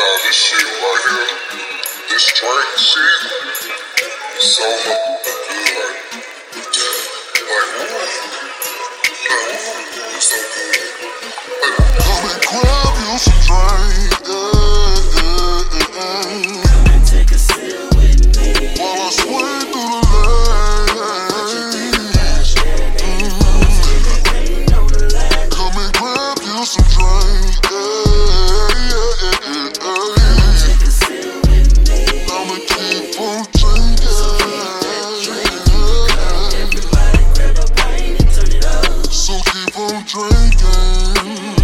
all this shit right here. This drink shit. So fucking good. Like, ooh. Like, ooh. It's so good. Like, drinking.